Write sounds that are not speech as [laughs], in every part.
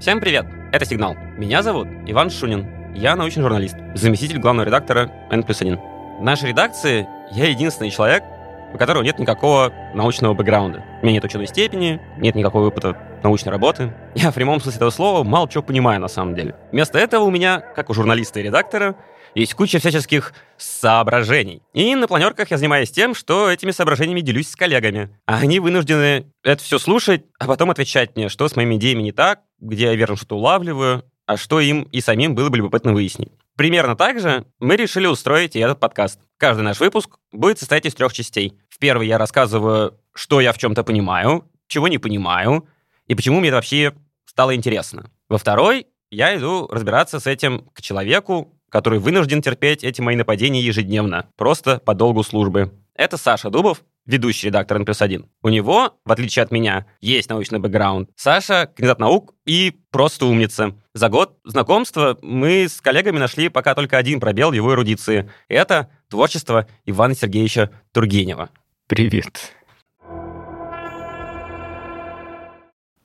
Всем привет! Это «Сигнал». Меня зовут Иван Шунин. Я научный журналист, заместитель главного редактора N плюс 1. В нашей редакции я единственный человек, у которого нет никакого научного бэкграунда. У меня нет ученой степени, нет никакого опыта научной работы. Я в прямом смысле этого слова мало чего понимаю на самом деле. Вместо этого у меня, как у журналиста и редактора, есть куча всяческих соображений. И на планерках я занимаюсь тем, что этими соображениями делюсь с коллегами. А они вынуждены это все слушать, а потом отвечать мне, что с моими идеями не так, где я верно что улавливаю, а что им и самим было бы любопытно выяснить. Примерно так же мы решили устроить и этот подкаст. Каждый наш выпуск будет состоять из трех частей. В первой я рассказываю, что я в чем-то понимаю, чего не понимаю, и почему мне это вообще стало интересно. Во второй я иду разбираться с этим к человеку, который вынужден терпеть эти мои нападения ежедневно, просто по долгу службы. Это Саша Дубов, ведущий редактор N плюс 1. У него, в отличие от меня, есть научный бэкграунд. Саша — кандидат наук и просто умница. За год знакомства мы с коллегами нашли пока только один пробел в его эрудиции. Это творчество Ивана Сергеевича Тургенева. Привет.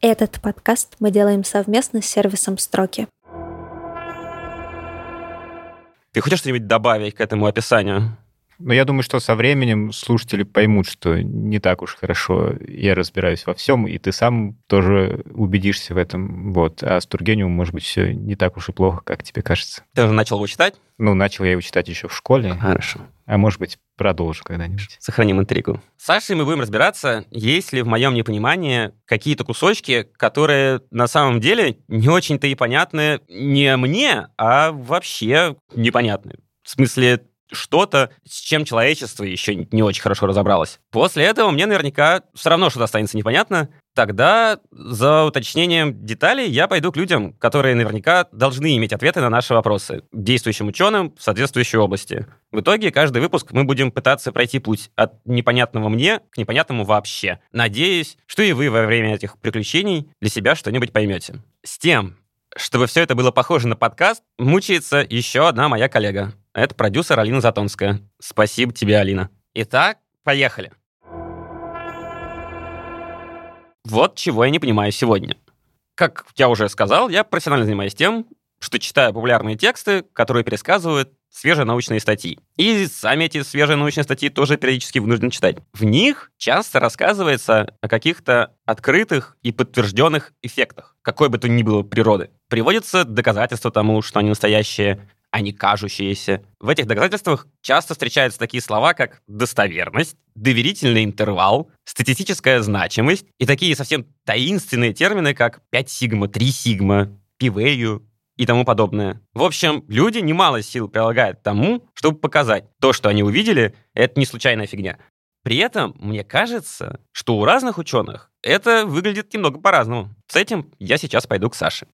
Этот подкаст мы делаем совместно с сервисом «Строки». Ты хочешь что-нибудь добавить к этому описанию? Но я думаю, что со временем слушатели поймут, что не так уж хорошо я разбираюсь во всем, и ты сам тоже убедишься в этом. Вот. А с Тургеневым, может быть, все не так уж и плохо, как тебе кажется. Ты уже начал его читать? Ну, начал я его читать еще в школе. Хорошо. А может быть, продолжу когда-нибудь. Сохраним интригу. С Сашей мы будем разбираться, есть ли в моем непонимании какие-то кусочки, которые на самом деле не очень-то и понятны не мне, а вообще непонятны. В смысле, что-то, с чем человечество еще не очень хорошо разобралось. После этого мне наверняка все равно что-то останется непонятно. Тогда за уточнением деталей я пойду к людям, которые наверняка должны иметь ответы на наши вопросы, действующим ученым в соответствующей области. В итоге каждый выпуск мы будем пытаться пройти путь от непонятного мне к непонятному вообще. Надеюсь, что и вы во время этих приключений для себя что-нибудь поймете. С тем, чтобы все это было похоже на подкаст, мучается еще одна моя коллега. Это продюсер Алина Затонская. Спасибо тебе, Алина. Итак, поехали. Вот чего я не понимаю сегодня. Как я уже сказал, я профессионально занимаюсь тем, что читаю популярные тексты, которые пересказывают свежие научные статьи. И сами эти свежие научные статьи тоже периодически вынужден читать. В них часто рассказывается о каких-то открытых и подтвержденных эффектах, какой бы то ни было природы. Приводятся доказательства тому, что они настоящие, а не кажущиеся. В этих доказательствах часто встречаются такие слова, как достоверность, доверительный интервал, статистическая значимость и такие совсем таинственные термины, как 5 сигма, 3 сигма, пивею и тому подобное. В общем, люди немало сил прилагают тому, чтобы показать, то, что они увидели, это не случайная фигня. При этом мне кажется, что у разных ученых это выглядит немного по-разному. С этим я сейчас пойду к Саше.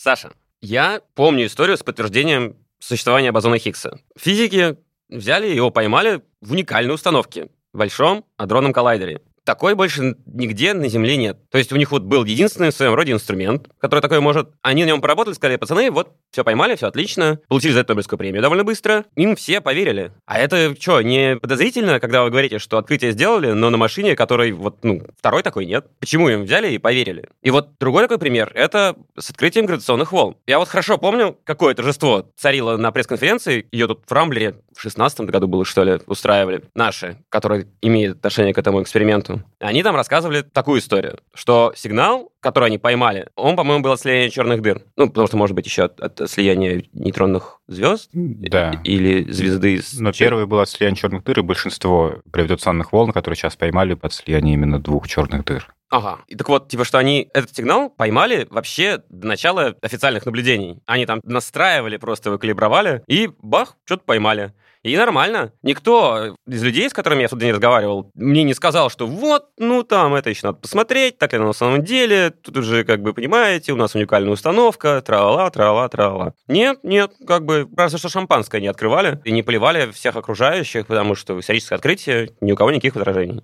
Саша, я помню историю с подтверждением существования бозона Хиггса. Физики взяли его, поймали в уникальной установке в Большом адронном коллайдере такой больше нигде на Земле нет. То есть у них вот был единственный в своем роде инструмент, который такой может. Они на нем поработали, сказали, пацаны, вот, все поймали, все отлично. Получили за это Нобелевскую премию довольно быстро. Им все поверили. А это что, не подозрительно, когда вы говорите, что открытие сделали, но на машине, которой вот, ну, второй такой нет? Почему им взяли и поверили? И вот другой такой пример — это с открытием гравитационных волн. Я вот хорошо помню, какое торжество царило на пресс-конференции. Ее тут в Рамблере в 16 году было, что ли, устраивали. Наши, которые имеют отношение к этому эксперименту. Они там рассказывали такую историю, что сигнал, который они поймали, он, по-моему, был от слияния черных дыр. Ну, потому что, может быть, еще от, от слияния нейтронных звезд да. или звезды. Но первый был от слияния черных дыр, и большинство гравитационных волн, которые сейчас поймали, под слияние именно двух черных дыр. Ага. И так вот, типа, что они этот сигнал поймали вообще до начала официальных наблюдений. Они там настраивали, просто выкалибровали, и бах, что-то поймали. И нормально. Никто из людей, с которыми я тот день разговаривал, мне не сказал, что вот, ну там это еще надо посмотреть, так ли на самом деле, тут уже, как бы, понимаете, у нас уникальная установка, тра-ла, тра-ла, тра-ла. Нет, нет, как бы, разве что шампанское не открывали и не поливали всех окружающих, потому что историческое открытие, ни у кого никаких возражений.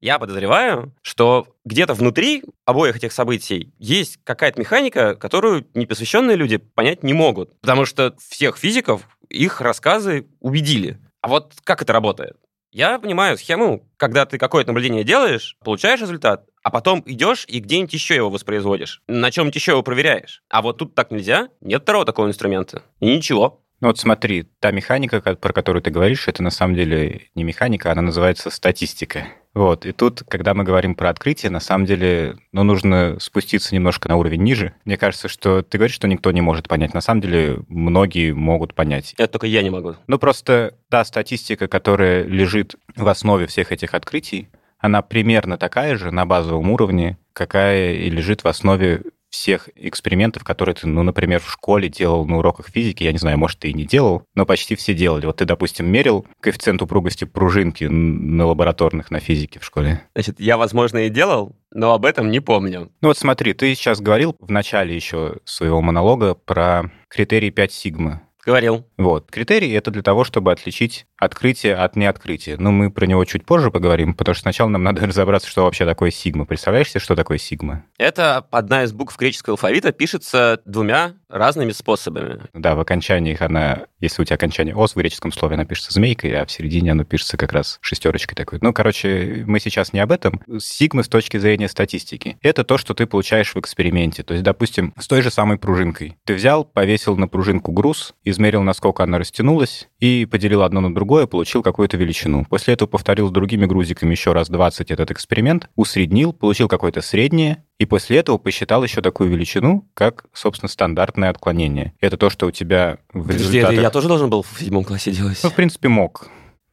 Я подозреваю, что где-то внутри обоих этих событий есть какая-то механика, которую непосвященные люди понять не могут. Потому что всех физиков их рассказы убедили. А вот как это работает? Я понимаю схему, когда ты какое-то наблюдение делаешь, получаешь результат, а потом идешь и где-нибудь еще его воспроизводишь, на чем-нибудь еще его проверяешь. А вот тут так нельзя, нет второго такого инструмента. И ничего. Ну вот смотри, та механика, про которую ты говоришь, это на самом деле не механика, она называется статистика. Вот, и тут, когда мы говорим про открытие, на самом деле, ну, нужно спуститься немножко на уровень ниже. Мне кажется, что ты говоришь, что никто не может понять. На самом деле, многие могут понять. Это только я не могу. Ну, просто та статистика, которая лежит в основе всех этих открытий, она примерно такая же на базовом уровне, какая и лежит в основе всех экспериментов, которые ты, ну, например, в школе делал на уроках физики, я не знаю, может, ты и не делал, но почти все делали. Вот ты, допустим, мерил коэффициент упругости пружинки на лабораторных на физике в школе. Значит, я, возможно, и делал, но об этом не помню. Ну вот смотри, ты сейчас говорил в начале еще своего монолога про критерий 5 сигма. Говорил. Вот. Критерий — это для того, чтобы отличить открытие от неоткрытия. Но мы про него чуть позже поговорим, потому что сначала нам надо [laughs] разобраться, что вообще такое сигма. Представляешь себе, что такое сигма? Это одна из букв греческого алфавита, пишется двумя разными способами. Да, в окончаниях она, если у тебя окончание «ос», в греческом слове она пишется змейкой, а в середине оно пишется как раз шестерочкой такой. Ну, короче, мы сейчас не об этом. Сигма с точки зрения статистики. Это то, что ты получаешь в эксперименте. То есть, допустим, с той же самой пружинкой. Ты взял, повесил на пружинку груз измерил, насколько она растянулась, и поделил одно на другое, получил какую-то величину. После этого повторил с другими грузиками еще раз 20 этот эксперимент, усреднил, получил какое-то среднее, и после этого посчитал еще такую величину, как, собственно, стандартное отклонение. Это то, что у тебя в результатах... это я тоже должен был в седьмом классе делать? Ну, в принципе, мог.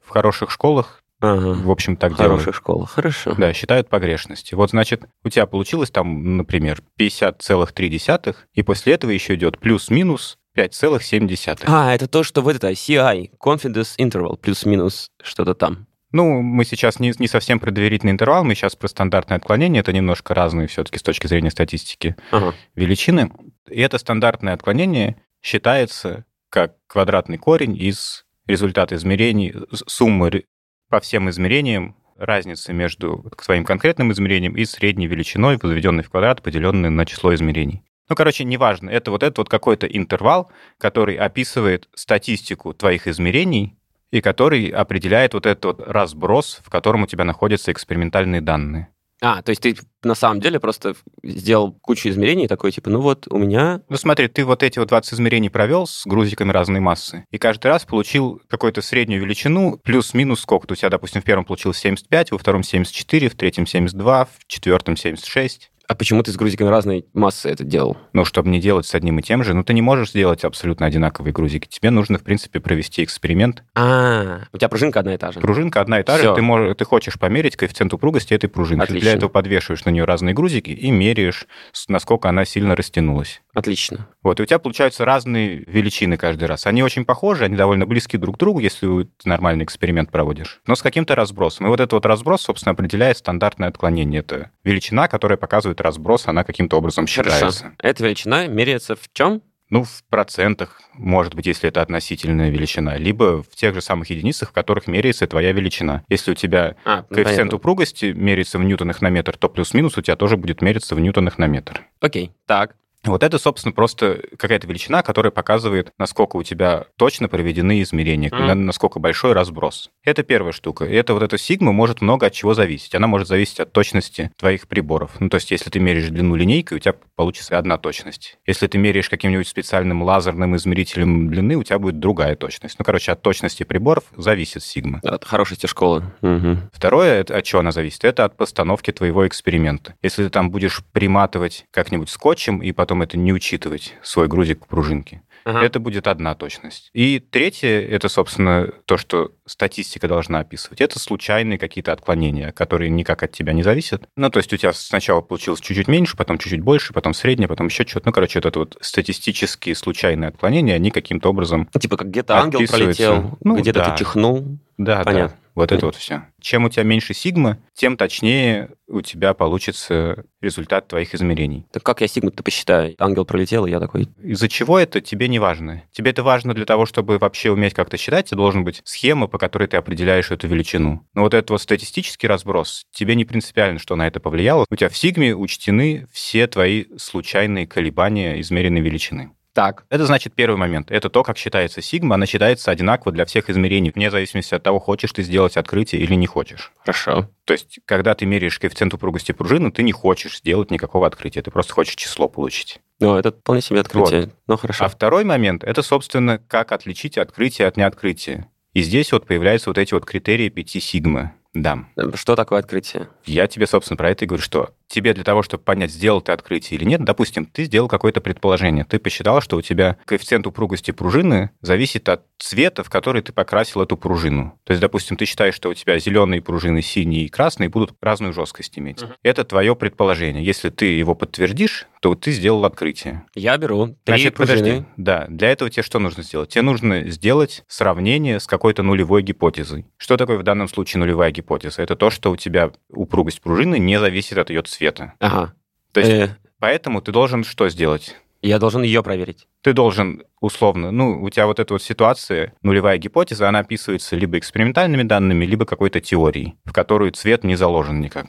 В хороших школах Ага. В общем, так делают. Хорошая школа, хорошо. Да, считают погрешности. Вот, значит, у тебя получилось там, например, 50,3, и после этого еще идет плюс-минус 5,7. А, это то, что в этот CI, Confidence Interval, плюс-минус что-то там. Ну, мы сейчас не, не совсем про доверительный интервал, мы сейчас про стандартное отклонение, это немножко разные все-таки с точки зрения статистики ага. величины. И это стандартное отклонение считается как квадратный корень из результата измерений, суммы по всем измерениям разницы между своим конкретным измерением и средней величиной, возведенной в квадрат, поделенной на число измерений. Ну, короче, неважно, это вот этот вот какой-то интервал, который описывает статистику твоих измерений и который определяет вот этот вот разброс, в котором у тебя находятся экспериментальные данные. А, то есть ты на самом деле просто сделал кучу измерений, такой типа, ну вот у меня... Ну смотри, ты вот эти вот 20 измерений провел с грузиками разной массы, и каждый раз получил какую-то среднюю величину, плюс-минус сколько-то. У тебя, допустим, в первом получилось 75, во втором 74, в третьем 72, в четвертом 76. А почему ты с грузиками разной массы это делал? Ну, чтобы не делать с одним и тем же. Ну, ты не можешь сделать абсолютно одинаковые грузики. Тебе нужно, в принципе, провести эксперимент. А, у тебя пружинка одна и та же. Пружинка одна и та же. Ты, можешь, ты хочешь померить коэффициент упругости этой пружинки. Отлично. Для этого подвешиваешь на нее разные грузики и меряешь, насколько она сильно растянулась. Отлично. Вот, и у тебя получаются разные величины каждый раз. Они очень похожи, они довольно близки друг к другу, если ты нормальный эксперимент проводишь, но с каким-то разбросом. И вот этот вот разброс, собственно, определяет стандартное отклонение. Это величина, которая показывает разброс, она каким-то образом считается. Хорошо. Эта величина меряется в чем? Ну, в процентах, может быть, если это относительная величина, либо в тех же самых единицах, в которых меряется твоя величина. Если у тебя а, ну, коэффициент понятно. упругости меряется в ньютонах на метр, то плюс-минус у тебя тоже будет мериться в ньютонах на метр. Окей, так. Вот это, собственно, просто какая-то величина, которая показывает, насколько у тебя точно проведены измерения, mm. насколько большой разброс. Это первая штука. И это вот эта сигма может много от чего зависеть. Она может зависеть от точности твоих приборов. Ну, то есть, если ты меряешь длину линейкой, у тебя получится одна точность. Если ты меряешь каким-нибудь специальным лазерным измерителем длины, у тебя будет другая точность. Ну, короче, от точности приборов зависит сигма. От хорошести школы. Угу. Второе, от чего она зависит, это от постановки твоего эксперимента. Если ты там будешь приматывать как-нибудь скотчем и потом это не учитывать, свой грузик к пружинке, Ага. Это будет одна точность. И третье, это, собственно, то, что статистика должна описывать. Это случайные какие-то отклонения, которые никак от тебя не зависят. Ну, то есть у тебя сначала получилось чуть-чуть меньше, потом чуть-чуть больше, потом среднее, потом еще что-то. Ну, короче, вот это вот статистические случайные отклонения, они каким-то образом Типа как где-то ангел пролетел, ну, где-то да. ты чихнул. Да, Понятно. да. Вот это вот все. Чем у тебя меньше сигма, тем точнее у тебя получится результат твоих измерений. Так как я сигму-то посчитаю? Ангел пролетел, и я такой... Из-за чего это тебе не важно? Тебе это важно для того, чтобы вообще уметь как-то считать, тебе должен быть схема, по которой ты определяешь эту величину. Но вот этот вот статистический разброс, тебе не принципиально, что на это повлияло. У тебя в сигме учтены все твои случайные колебания измеренной величины. Так. Это значит первый момент. Это то, как считается сигма. Она считается одинаково для всех измерений, вне зависимости от того, хочешь ты сделать открытие или не хочешь. Хорошо. То есть, когда ты меряешь коэффициент упругости пружины, ты не хочешь сделать никакого открытия, ты просто хочешь число получить. Ну, это вполне себе открытие. Вот. Ну, хорошо. А второй момент — это, собственно, как отличить открытие от неоткрытия. И здесь вот появляются вот эти вот критерии 5 сигмы. Да. Что такое открытие? Я тебе, собственно, про это и говорю, что тебе для того, чтобы понять, сделал ты открытие или нет, допустим, ты сделал какое-то предположение. Ты посчитал, что у тебя коэффициент упругости пружины зависит от цвета, в который ты покрасил эту пружину. То есть, допустим, ты считаешь, что у тебя зеленые пружины, синие и красные будут разную жесткость иметь. Угу. Это твое предположение. Если ты его подтвердишь, то ты сделал открытие. Я беру три Значит, пружины. подожди. Да, для этого тебе что нужно сделать? Тебе нужно сделать сравнение с какой-то нулевой гипотезой. Что такое в данном случае нулевая гипотеза? Это то, что у тебя упругость пружины не зависит от ее цвета. Ага. То есть, э... поэтому ты должен что сделать? Я должен ее проверить. Ты должен условно, ну, у тебя вот эта вот ситуация, нулевая гипотеза, она описывается либо экспериментальными данными, либо какой-то теорией, в которую цвет не заложен никак.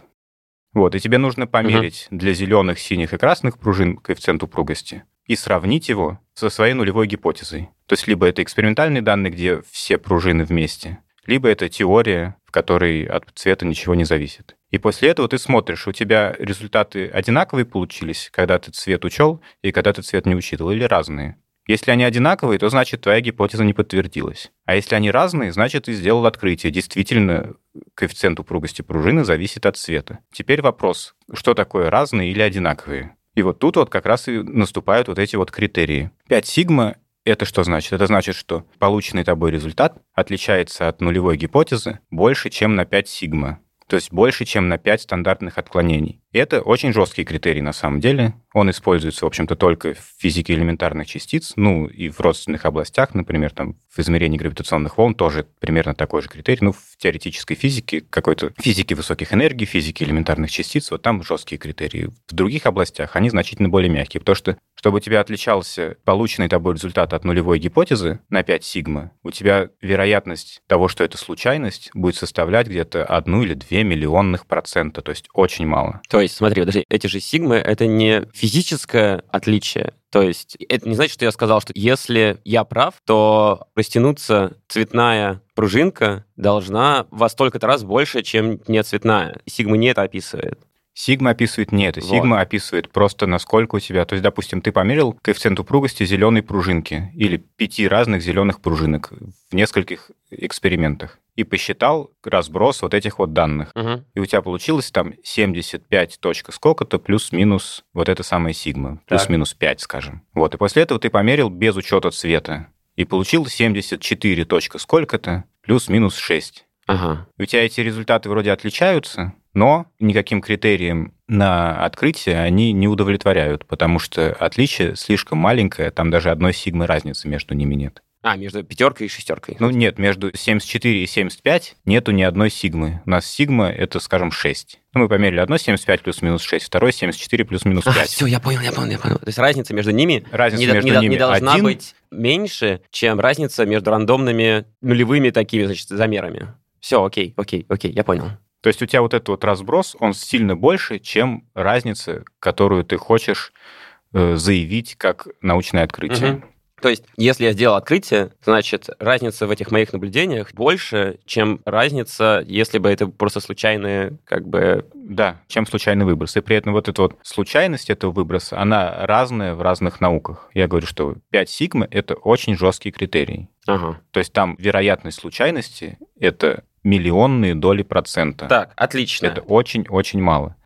Вот, и тебе нужно померить угу. для зеленых, синих и красных пружин коэффициент упругости и сравнить его со своей нулевой гипотезой. То есть либо это экспериментальные данные, где все пружины вместе, либо это теория, в которой от цвета ничего не зависит. И после этого ты смотришь, у тебя результаты одинаковые получились, когда ты цвет учел и когда ты цвет не учитывал, или разные. Если они одинаковые, то значит твоя гипотеза не подтвердилась. А если они разные, значит ты сделал открытие. Действительно, коэффициент упругости пружины зависит от цвета. Теперь вопрос, что такое разные или одинаковые? И вот тут вот как раз и наступают вот эти вот критерии. 5 сигма это что значит? Это значит, что полученный тобой результат отличается от нулевой гипотезы больше, чем на 5 сигма. То есть больше, чем на 5 стандартных отклонений. Это очень жесткий критерий на самом деле. Он используется, в общем-то, только в физике элементарных частиц, ну и в родственных областях, например, там в измерении гравитационных волн тоже примерно такой же критерий. Ну, в теоретической физике, какой-то физике высоких энергий, физике элементарных частиц, вот там жесткие критерии. В других областях они значительно более мягкие, потому что чтобы у тебя отличался полученный тобой результат от нулевой гипотезы на 5 сигма, у тебя вероятность того, что это случайность, будет составлять где-то одну или две миллионных процента, то есть очень мало. То есть, смотри, подожди, эти же сигмы — это не физическое отличие, то есть это не значит, что я сказал, что если я прав, то растянуться цветная пружинка должна во столько-то раз больше, чем не цветная. Сигма не это описывает. Сигма описывает не это. Сигма вот. описывает просто насколько у тебя... То есть, допустим, ты померил коэффициент упругости зеленой пружинки или пяти разных зеленых пружинок в нескольких экспериментах и посчитал разброс вот этих вот данных. Угу. И у тебя получилось там 75 точка сколько-то плюс-минус вот это самое сигма. Плюс-минус 5, скажем. Вот. И после этого ты померил без учета цвета. И получил 74 точка сколько-то плюс-минус 6. Ага. У тебя эти результаты вроде отличаются, но никаким критерием на открытие они не удовлетворяют, потому что отличие слишком маленькое, там даже одной сигмы разницы между ними нет. А, между пятеркой и шестеркой. Ну нет, между 74 и 75 нету ни одной сигмы. У нас сигма это, скажем, 6. Ну, мы померили одно 75 плюс-минус 6, второе 74 плюс-минус 5. А, все, я понял, я понял, я понял. То есть разница между ними, разница не, между не, ними не должна один... быть меньше, чем разница между рандомными нулевыми такими, значит, замерами. Все, окей, окей, окей, я понял. То есть у тебя вот этот вот разброс, он сильно больше, чем разница, которую ты хочешь э, заявить как научное открытие. Угу. То есть, если я сделал открытие, значит, разница в этих моих наблюдениях больше, чем разница, если бы это просто случайные, как бы... Да, чем случайный выброс. И при этом вот эта вот случайность этого выброса, она разная в разных науках. Я говорю, что 5 сигма — это очень жесткий критерий. Ага. То есть там вероятность случайности — это миллионные доли процента. Так, отлично. Это очень-очень мало.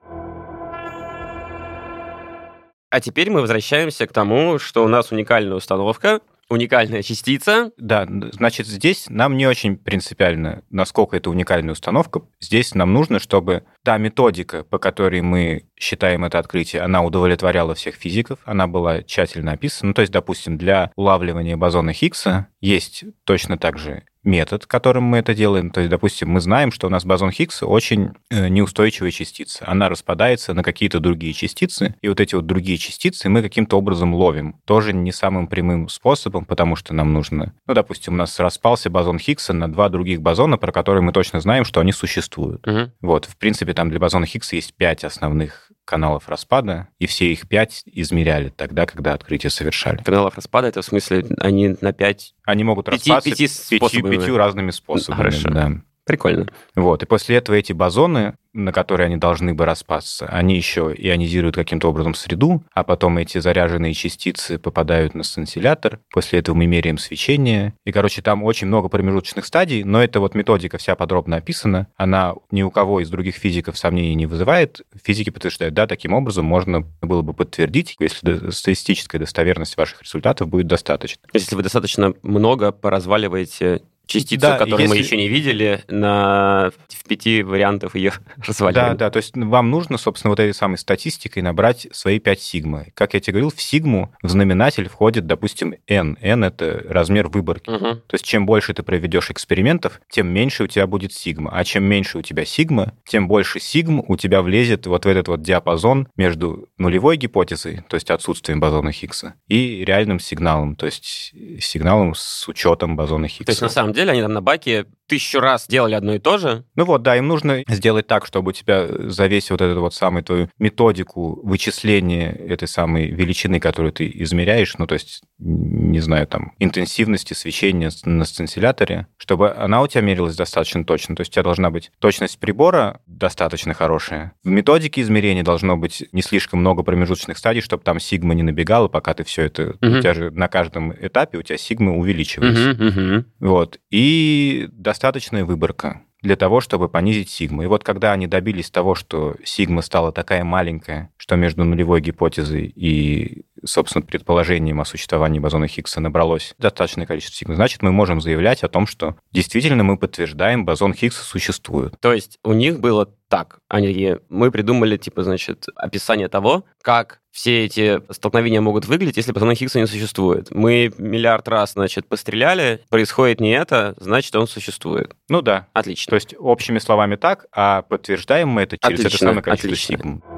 А теперь мы возвращаемся к тому, что у нас уникальная установка, уникальная частица. Да, значит, здесь нам не очень принципиально, насколько это уникальная установка. Здесь нам нужно, чтобы та методика, по которой мы считаем это открытие, она удовлетворяла всех физиков, она была тщательно описана. Ну, то есть, допустим, для улавливания бозона Хиггса есть точно так же метод, которым мы это делаем. То есть, допустим, мы знаем, что у нас бозон Хиггса очень э, неустойчивая частица. Она распадается на какие-то другие частицы, и вот эти вот другие частицы мы каким-то образом ловим. Тоже не самым прямым способом, потому что нам нужно... Ну, допустим, у нас распался бозон Хиггса на два других бозона, про которые мы точно знаем, что они существуют. Угу. Вот, в принципе, там для бозона Хиггса есть пять основных каналов распада, и все их пять измеряли тогда, когда открытие совершали. Каналов распада, это в смысле они на пять... Они могут Пяти- распаться пяти пятью, пятью разными способами. Хорошо. да. Прикольно. Вот. И после этого эти бозоны, на которые они должны бы распасться, они еще ионизируют каким-то образом среду, а потом эти заряженные частицы попадают на сцинтиллятор. После этого мы меряем свечение. И, короче, там очень много промежуточных стадий, но эта вот методика вся подробно описана. Она ни у кого из других физиков сомнений не вызывает. Физики подтверждают, да, таким образом можно было бы подтвердить, если статистическая достоверность ваших результатов будет достаточно. Если вы достаточно много поразваливаете частицу, Да, которую мы если- еще не видели, на в пяти вариантов ее [laughs] Да, разваливаем. да, то есть вам нужно, собственно, вот этой самой статистикой набрать свои 5 сигма. Как я тебе говорил, в сигму в знаменатель входит, допустим, n. n — это размер выборки. Мгм. То есть чем больше ты проведешь экспериментов, тем меньше у тебя будет сигма. А чем меньше у тебя сигма, тем больше сигм у тебя влезет вот в этот вот диапазон между нулевой гипотезой, то есть отсутствием бозона Хиггса, и реальным сигналом, то есть сигналом с учетом бозона Хиггса. То есть, на самом деле, они там на баке тысячу раз делали одно и то же. Ну вот, да, им нужно сделать так, чтобы у тебя за весь вот этот вот самый твою методику вычисления этой самой величины, которую ты измеряешь, ну то есть, не знаю, там, интенсивности свечения на сцинтилляторе, чтобы она у тебя мерилась достаточно точно. То есть у тебя должна быть точность прибора достаточно хорошая. В методике измерения должно быть не слишком много промежуточных стадий, чтобы там сигма не набегала, пока ты все это... У Мгм. тебя же на каждом этапе у тебя сигма увеличивается. Мгм, мгм. Вот. И достаточная выборка для того, чтобы понизить сигму. И вот когда они добились того, что сигма стала такая маленькая, что между нулевой гипотезой и, собственно, предположением о существовании бозона Хиггса набралось достаточное количество сигмы, значит, мы можем заявлять о том, что действительно мы подтверждаем, бозон Хиггса существует. То есть у них было так. Они мы придумали, типа, значит, описание того, как все эти столкновения могут выглядеть, если бозона Хиггса не существует. Мы миллиард раз, значит, постреляли, происходит не это, значит, он существует. Ну да. Отлично. То есть общими словами так, а подтверждаем мы это через это Отлично, самое количество отлично. сигм.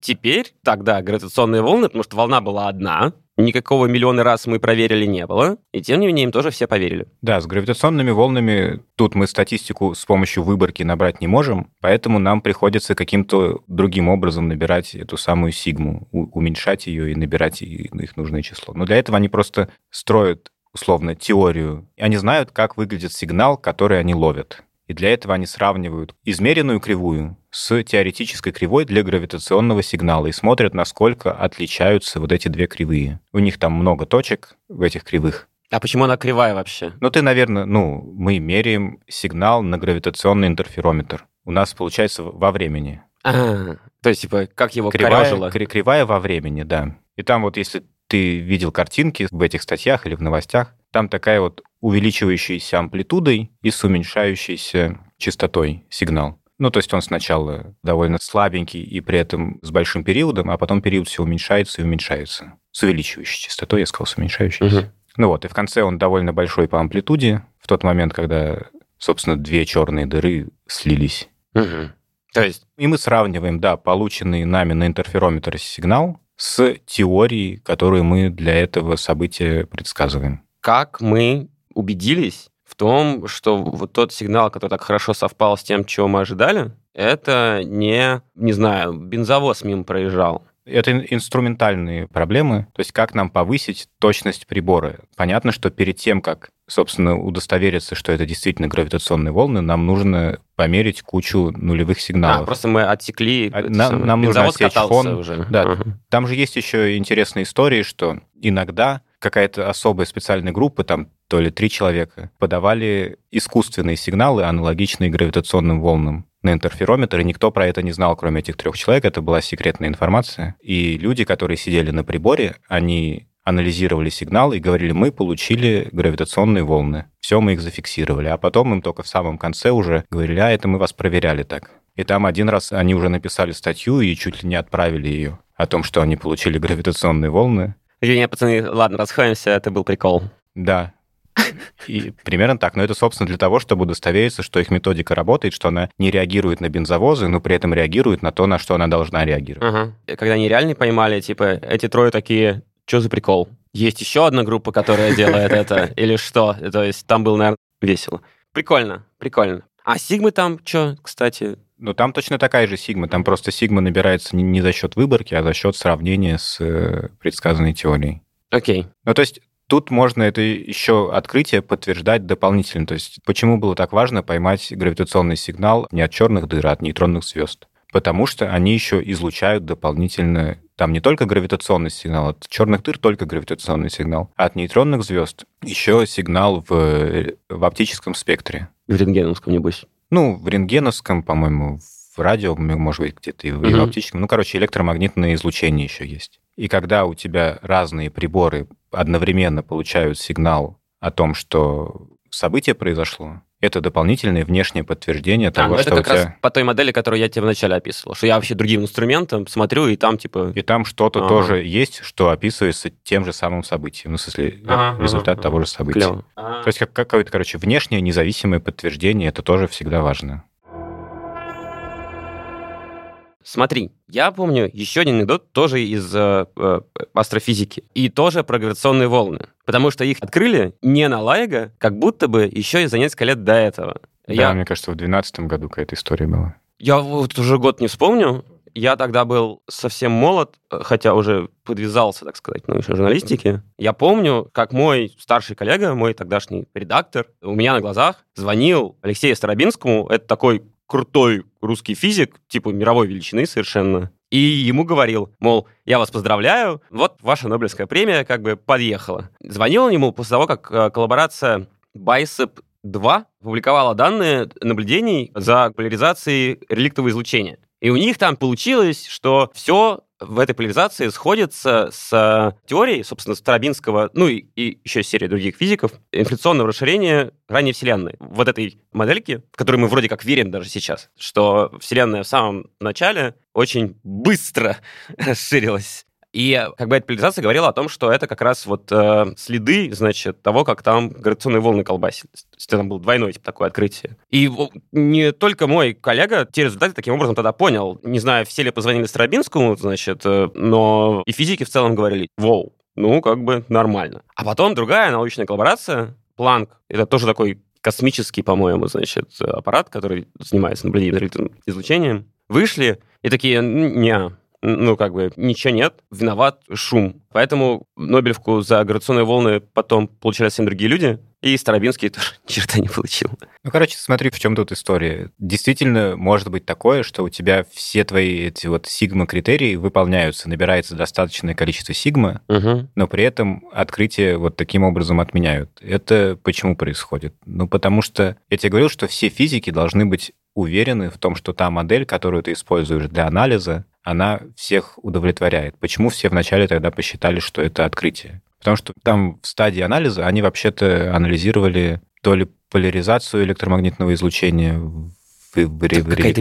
Теперь тогда гравитационные волны, потому что волна была одна, никакого миллионы раз мы проверили не было, и тем не менее им тоже все поверили. Да, с гравитационными волнами тут мы статистику с помощью выборки набрать не можем, поэтому нам приходится каким-то другим образом набирать эту самую сигму, уменьшать ее и набирать их нужное число. Но для этого они просто строят условно теорию. Они знают, как выглядит сигнал, который они ловят. И для этого они сравнивают измеренную кривую с теоретической кривой для гравитационного сигнала и смотрят, насколько отличаются вот эти две кривые. У них там много точек в этих кривых. А почему она кривая вообще? Ну, ты, наверное, ну, мы меряем сигнал на гравитационный интерферометр. У нас получается во времени. А, то есть, типа, как его Кривая, корежило? кри- кривая во времени, да. И там вот, если ты видел картинки в этих статьях или в новостях, там такая вот увеличивающаяся амплитудой и с уменьшающейся частотой сигнал. Ну, то есть он сначала довольно слабенький и при этом с большим периодом, а потом период все уменьшается и уменьшается. С увеличивающей частотой, я сказал, с уменьшающейся. Мгм. Ну вот, и в конце он довольно большой по амплитуде, в тот момент, когда, собственно, две черные дыры слились. Мгм. То есть, И мы сравниваем, да, полученный нами на интерферометре сигнал с теорией, которую мы для этого события предсказываем. как мы убедились том, что вот тот сигнал, который так хорошо совпал с тем, чего мы ожидали, это не, не знаю, бензовоз мимо проезжал. Это ин- инструментальные проблемы, то есть как нам повысить точность прибора. Понятно, что перед тем, как, собственно, удостовериться, что это действительно гравитационные волны, нам нужно померить кучу нулевых А, сигналов. просто мы отсекли... А, нам- нам нужно отсечь фон. уже. Да. Ага. Там же есть еще интересные истории, что иногда какая-то особая специальная группа, там то ли три человека, подавали искусственные сигналы, аналогичные гравитационным волнам на интерферометр, и никто про это не знал, кроме этих трех человек. Это была секретная информация. И люди, которые сидели на приборе, они анализировали сигнал и говорили, мы получили гравитационные волны. Все, мы их зафиксировали. А потом им только в самом конце уже говорили, а это мы вас проверяли так. И там один раз они уже написали статью и чуть ли не отправили ее о том, что они получили гравитационные волны. Извини, пацаны, ладно, расходимся, это был прикол. Да. И примерно так. Но это, собственно, для того, чтобы удостовериться, что их методика работает, что она не реагирует на бензовозы, но при этом реагирует на то, на что она должна реагировать. Ага. Когда они реально поймали, типа, эти трое такие, что за прикол? Есть еще одна группа, которая делает это? Или что? То есть там было, наверное, весело. Прикольно, прикольно. А сигмы там что, кстати? Ну, там точно такая же сигма. Там просто сигма набирается не, не за счет выборки, а за счет сравнения с э, предсказанной теорией. Окей. Ну, то есть тут можно это еще открытие подтверждать дополнительно. То есть почему было так важно поймать гравитационный сигнал не от черных дыр, а от нейтронных звезд? Потому что они еще излучают дополнительно там не только гравитационный сигнал, от черных дыр только гравитационный сигнал, а от нейтронных звезд еще сигнал в, в оптическом спектре. В рентгеновском, небось. Ну, в рентгеновском, по-моему, в радио, может быть, где-то и в, и в оптическом. Ну, короче, электромагнитное излучение еще есть. И когда у тебя разные приборы одновременно получают сигнал о том, что событие произошло, это дополнительное внешнее подтверждение А, того, ну что это у как тебя... раз по той модели, которую я тебе вначале описывал, что я вообще другим инструментом смотрю, и там типа... И там что-то Ага. тоже есть, что описывается тем же самым событием. Ну, в смысле, результат того же события. Клево. То есть как какое-то, короче, внешнее независимое подтверждение, это тоже всегда важно. Смотри, я помню еще один анекдот тоже из э, э, астрофизики. И тоже про гравитационные волны. Потому что их открыли не на Лайго, как будто бы еще и за несколько лет до этого. Да, Я, мне кажется, в 2012 году какая-то история была. я вот уже год не вспомню. Я тогда был совсем молод, э, хотя уже подвязался, так сказать, в научной журналистике. Я помню, как мой старший коллега, мой тогдашний редактор, у меня на глазах звонил Алексею Старобинскому. Это такой крутой русский физик, типа мировой величины совершенно. И ему говорил, мол, я вас поздравляю, вот ваша Нобелевская премия как бы подъехала. Звонил он ему после того, как э, коллаборация Bicep 2 публиковала данные наблюдений за поляризацией реликтового излучения. И у них там получилось, что все в этой поляризации сходится с э, теорией, собственно, Старобинского, ну и, и еще серии других физиков, инфляционного расширения ранней Вселенной. Вот этой модельки, в которой мы вроде как верим даже сейчас, что Вселенная в самом начале очень быстро [laughs] расширилась. И как бы эта поляризация говорила о том, что это как раз вот э, следы, значит, того, как там гравитационные волны колбасили. То есть там был двойной типа, такое открытие. И не только мой коллега те результаты таким образом тогда понял. Не знаю, все ли позвонили Старобинскому, значит, э, но и физики в целом говорили, воу, ну, как бы нормально. А потом другая научная коллаборация, Планк, это тоже такой космический, по-моему, значит, аппарат, который занимается наблюдением за излучением, вышли и такие, не, ну, как бы, ничего нет, виноват шум. Поэтому Нобелевку за гравитационные волны потом получали совсем другие люди, и Старобинский тоже ни [laughs] черта не получил. Ну, короче, смотри, в чем тут история. Действительно, может быть такое, что у тебя все твои эти вот сигма-критерии выполняются, набирается достаточное количество сигма, Угу. но при этом открытие вот таким образом отменяют. Это почему происходит? Ну, потому что я тебе говорил, что все физики должны быть уверены в том, что та модель, которую ты используешь для анализа, она всех удовлетворяет. Почему все вначале тогда посчитали, что это открытие? Потому что там в стадии анализа они вообще-то анализировали то ли поляризацию электромагнитного излучения в,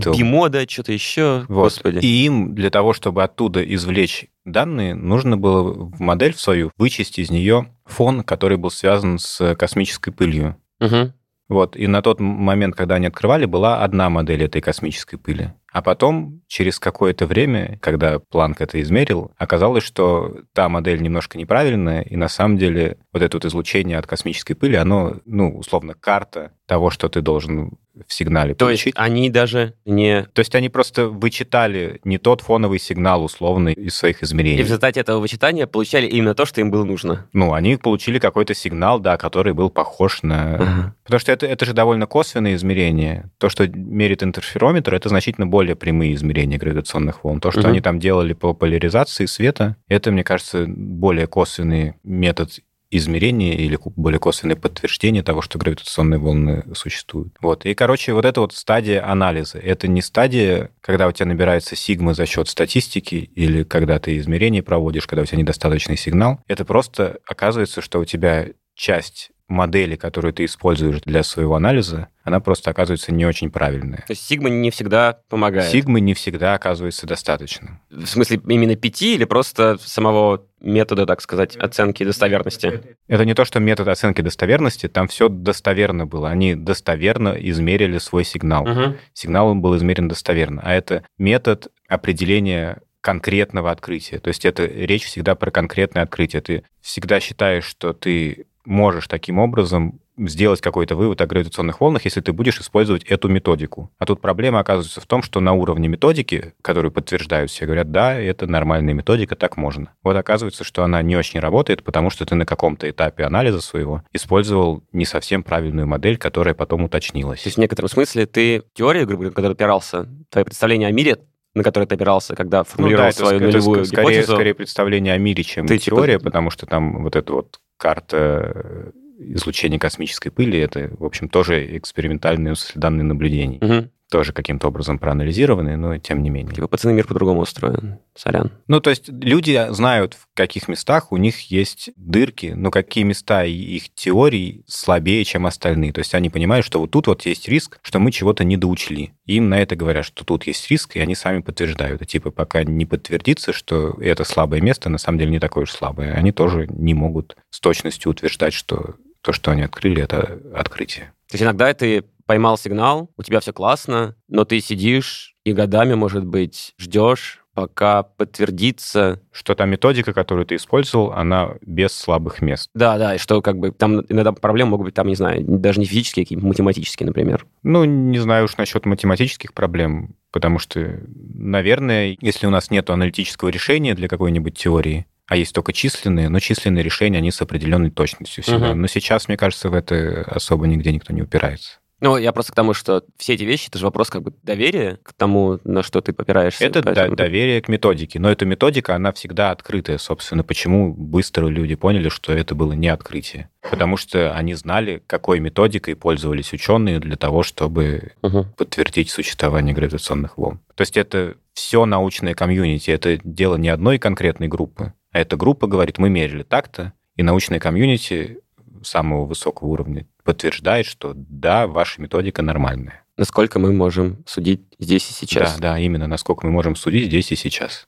Какая-то бимода, что-то еще, вот. господи. И им для того, чтобы оттуда извлечь данные, нужно было в модель в свою вычесть из нее фон, который был связан с космической пылью. Мгм. Вот. И на тот момент, когда они открывали, была одна модель этой космической пыли. А потом, через какое-то время, когда Планк это измерил, оказалось, что та модель немножко неправильная, и на самом деле вот это вот излучение от космической пыли, оно, ну, условно, карта того, что ты должен в сигнале То есть получить. они даже не... То есть они просто вычитали не тот фоновый сигнал условный из своих И измерений. в результате этого вычитания получали именно то, что им было нужно. Ну, они получили какой-то сигнал, да, который был похож на... Ага. Потому что это, это же довольно косвенные измерения. То, что мерит интерферометр, это значительно более прямые измерения гравитационных волн. То, что Мгм. они там делали по поляризации света, это, мне кажется, более косвенный метод измерения или более косвенное подтверждение того, что гравитационные волны существуют. Вот. И, короче, вот это вот стадия анализа. Это не стадия, когда у тебя набирается сигма за счет статистики или когда ты измерения проводишь, когда у тебя недостаточный сигнал. Это просто оказывается, что у тебя часть модели, которую ты используешь для своего анализа, она просто оказывается не очень правильная. То есть сигма не всегда помогает. Сигмы не всегда оказывается достаточно. В смысле, именно пяти или просто самого метода, так сказать, оценки достоверности? Это не то, что метод оценки достоверности, там все достоверно было. Они достоверно измерили свой сигнал. Мгм. Сигнал был измерен достоверно. А это метод определения конкретного открытия. То есть это речь всегда про конкретное открытие. Ты всегда считаешь, что ты можешь таким образом сделать какой-то вывод о гравитационных волнах, если ты будешь использовать эту методику. А тут проблема оказывается в том, что на уровне методики, которую подтверждают все, говорят, да, это нормальная методика, так можно. Вот оказывается, что она не очень работает, потому что ты на каком-то этапе анализа своего использовал не совсем правильную модель, которая потом уточнилась. То есть в некотором смысле ты теорию, грубо говоря, которой опирался, твое представление о мире на которой ты опирался, когда формулировал ну, да, свою это, нулевую это скорее, гипотезу. скорее представление о мире, чем Ты теория, типа- потому что там вот эта вот карта излучения космической пыли, это, в общем, тоже экспериментальные данные наблюдений. Мгм. Тоже каким-то образом проанализированные, но тем не менее. Типа, пацаны, мир по-другому устроен. Сорян. Ну, то есть люди знают, в каких местах у них есть дырки, но какие места их теорий слабее, чем остальные. То есть они понимают, что вот тут вот есть риск, что мы чего-то не доучли. Им на это говорят, что тут есть риск, и они сами подтверждают. И типа пока не подтвердится, что это слабое место, на самом деле не такое уж слабое, они тоже не могут с точностью утверждать, что то, что они открыли, это открытие. То есть иногда ты поймал сигнал, у тебя все классно, но ты сидишь и годами, может быть, ждешь, пока подтвердится. Что та методика, которую ты использовал, она без слабых мест. Да, да, и что как бы там иногда проблемы могут быть там, не знаю, даже не физические, а какие-нибудь математические, например. Ну, не знаю уж насчет математических проблем, потому что, наверное, если у нас нет аналитического решения для какой-нибудь теории, а есть только численные, но численные решения, они с определенной точностью всегда. Мгм. Но сейчас, мне кажется, в это особо нигде никто не упирается. Ну, я просто к тому, что все эти вещи, это же вопрос как бы доверия к тому, на что ты попираешься. Это да- доверие к методике. Но эта методика, она всегда открытая, собственно. Почему быстро люди поняли, что это было не открытие? Потому что они знали, какой методикой пользовались ученые для того, чтобы Мгм. подтвердить существование гравитационных волн. То есть это все научное комьюнити, это дело не одной конкретной группы, а эта группа говорит, мы мерили так-то, и научное комьюнити самого высокого уровня подтверждает, что да, ваша методика нормальная. Насколько мы можем судить здесь и сейчас. Да, да, именно насколько мы можем судить здесь и сейчас.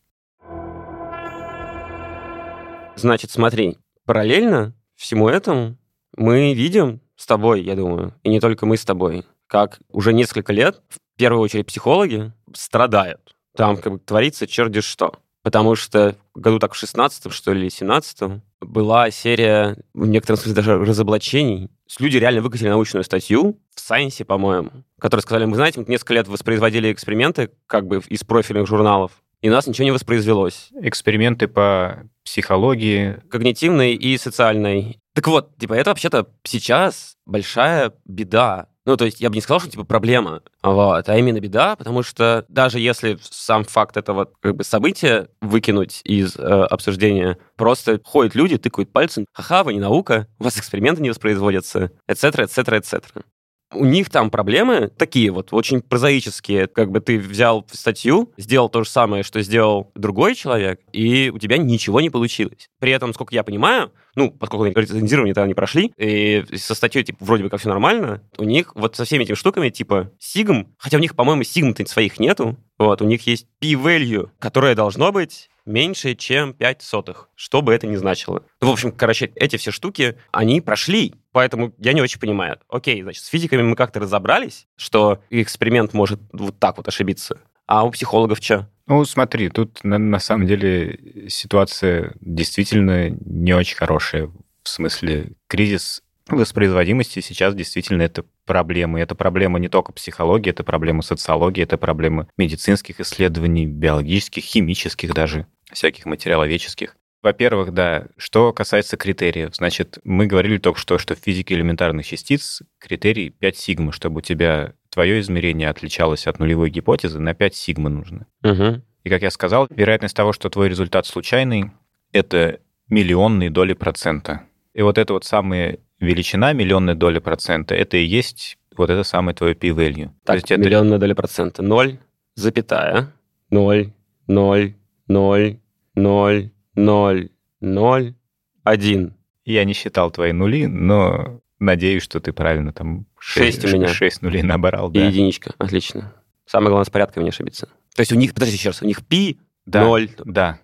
Значит, смотри, параллельно всему этому мы видим с тобой, я думаю, и не только мы с тобой, как уже несколько лет, в первую очередь, психологи страдают. Там как бы творится черти что. Потому что году так в 16 что ли, или 17 была серия, в некотором смысле, даже разоблачений. Люди реально выкатили научную статью в Сайенсе, по-моему, которые сказали, мы, знаете, мы несколько лет воспроизводили эксперименты как бы из профильных журналов, и у нас ничего не воспроизвелось Эксперименты по психологии. когнитивной и социальной. Так вот, типа, это вообще-то сейчас большая беда. Ну, то есть я бы не сказал, что типа проблема, вот, а именно беда, потому что даже если сам факт этого как бы события выкинуть из э, обсуждения, просто ходят люди, тыкают пальцем, ха-ха, вы не наука, у вас эксперименты не воспроизводятся, etc., etc., etc. У них там проблемы такие вот, очень прозаические. Как бы ты взял статью, сделал то же самое, что сделал другой человек, и у тебя ничего не получилось. При этом, сколько я понимаю, ну, поскольку они рецензирование тогда не прошли, и со статьей, типа, вроде бы как все нормально, у них вот со всеми этими штуками, типа, сигм, хотя у них, по-моему, сигм-то своих нету, вот, у них есть p-value, которое должно быть меньше, чем 5 сотых, что бы это ни значило. Ну, в общем, короче, эти все штуки, они прошли, поэтому я не очень понимаю. Окей, значит, с физиками мы как-то разобрались, что эксперимент может вот так вот ошибиться, а у психологов что? Ну, смотри, тут на, на самом деле ситуация действительно не очень хорошая. В смысле, кризис воспроизводимости сейчас действительно это проблема. И это проблема не только психологии, это проблема социологии, это проблема медицинских исследований, биологических, химических даже, всяких материаловедческих. Во-первых, да, что касается критериев, значит, мы говорили только что, что в физике элементарных частиц критерий 5 сигма, чтобы у тебя твое измерение отличалось от нулевой гипотезы, на 5 сигма нужно. Угу. И, как я сказал, вероятность того, что твой результат случайный, это миллионные доли процента. И вот эта вот самая величина, миллионная доля процента, это и есть вот это самое твое p-value. То Так, есть это миллионная доля процента. 0, запятая, 0, 0, 0, 0, 0, 0, 1. Я не считал твои нули, но надеюсь, что ты правильно там Шесть у меня. 6 нулей набрал. И Да. единичка. Отлично. Самое главное, с порядком не ошибиться. То есть у них, подожди еще раз, у них пи Да, 0. да.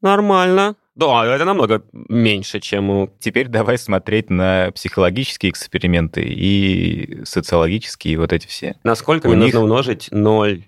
Нормально. Да, это намного меньше, чем у... Теперь давай смотреть на психологические эксперименты и социологические, и вот эти все. Насколько У мне них- нужно умножить 0,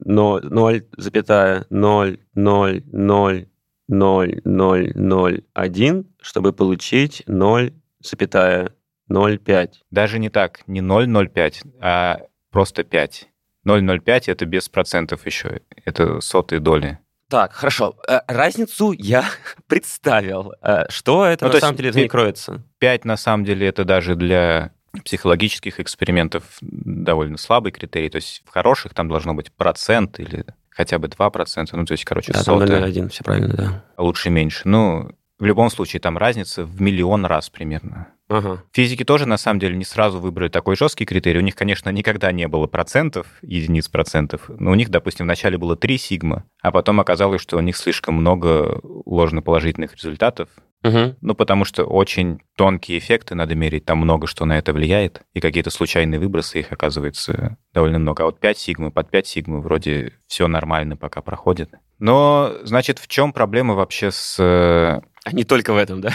0, 0, запятая, 0, 0, 0, 0, 0, 0, 1, чтобы получить 0, запятая, 0,5. Даже не так, не 0,05, а просто 5. 0,05 это без процентов еще, это сотые доли. Так, хорошо. Э, разницу я [laughs] представил. Э, что это Ну, на самом деле это ты- не кроется? 5 на самом деле это даже для психологических экспериментов довольно слабый критерий. То есть в хороших там должно быть процент или хотя бы 2%. Ну, то есть, короче, Да, сотая, 0,01, все правильно, да. лучше меньше. Ну, в любом случае, там разница в миллион раз примерно. Ага. Физики тоже, на самом деле, не сразу выбрали такой жесткий критерий. У них, конечно, никогда не было процентов, единиц процентов. Но у них, допустим, вначале было 3 сигма, а потом оказалось, что у них слишком много ложноположительных результатов. Мгм. Ну, потому что очень тонкие эффекты надо мерить, там много что на это влияет, и какие-то случайные выбросы, их оказывается довольно много. А вот 5 сигмы, под 5 сигмы вроде все нормально пока проходит. Но, значит, в чем проблема вообще с... э, А не только в этом, да?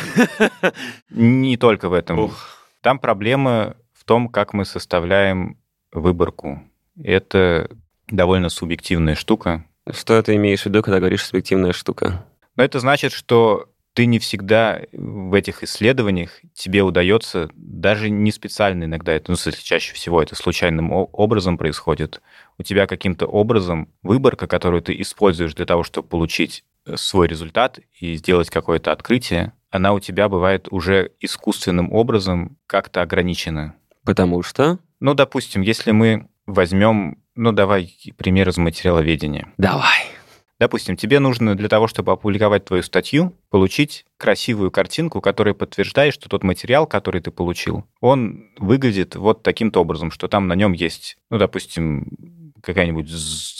Не только в этом. Ух. Там проблема в том, как мы составляем выборку. Это довольно субъективная штука. Что ты имеешь в виду, когда говоришь субъективная штука? Но это значит, что ты не всегда в этих исследованиях тебе удается, даже не специально иногда, это, ну, чаще всего это случайным образом происходит, у тебя каким-то образом выборка, которую ты используешь для того, чтобы получить э, свой результат и сделать какое-то открытие, она у тебя бывает уже искусственным образом как-то ограничена. Потому что... Ну, допустим, если мы возьмем, ну, давай пример из материаловедения. Давай. Допустим, тебе нужно для того, чтобы опубликовать твою статью, получить красивую картинку, которая подтверждает, что тот материал, который ты получил, он выглядит вот таким-то образом, что там на нем есть, ну, допустим, какая-нибудь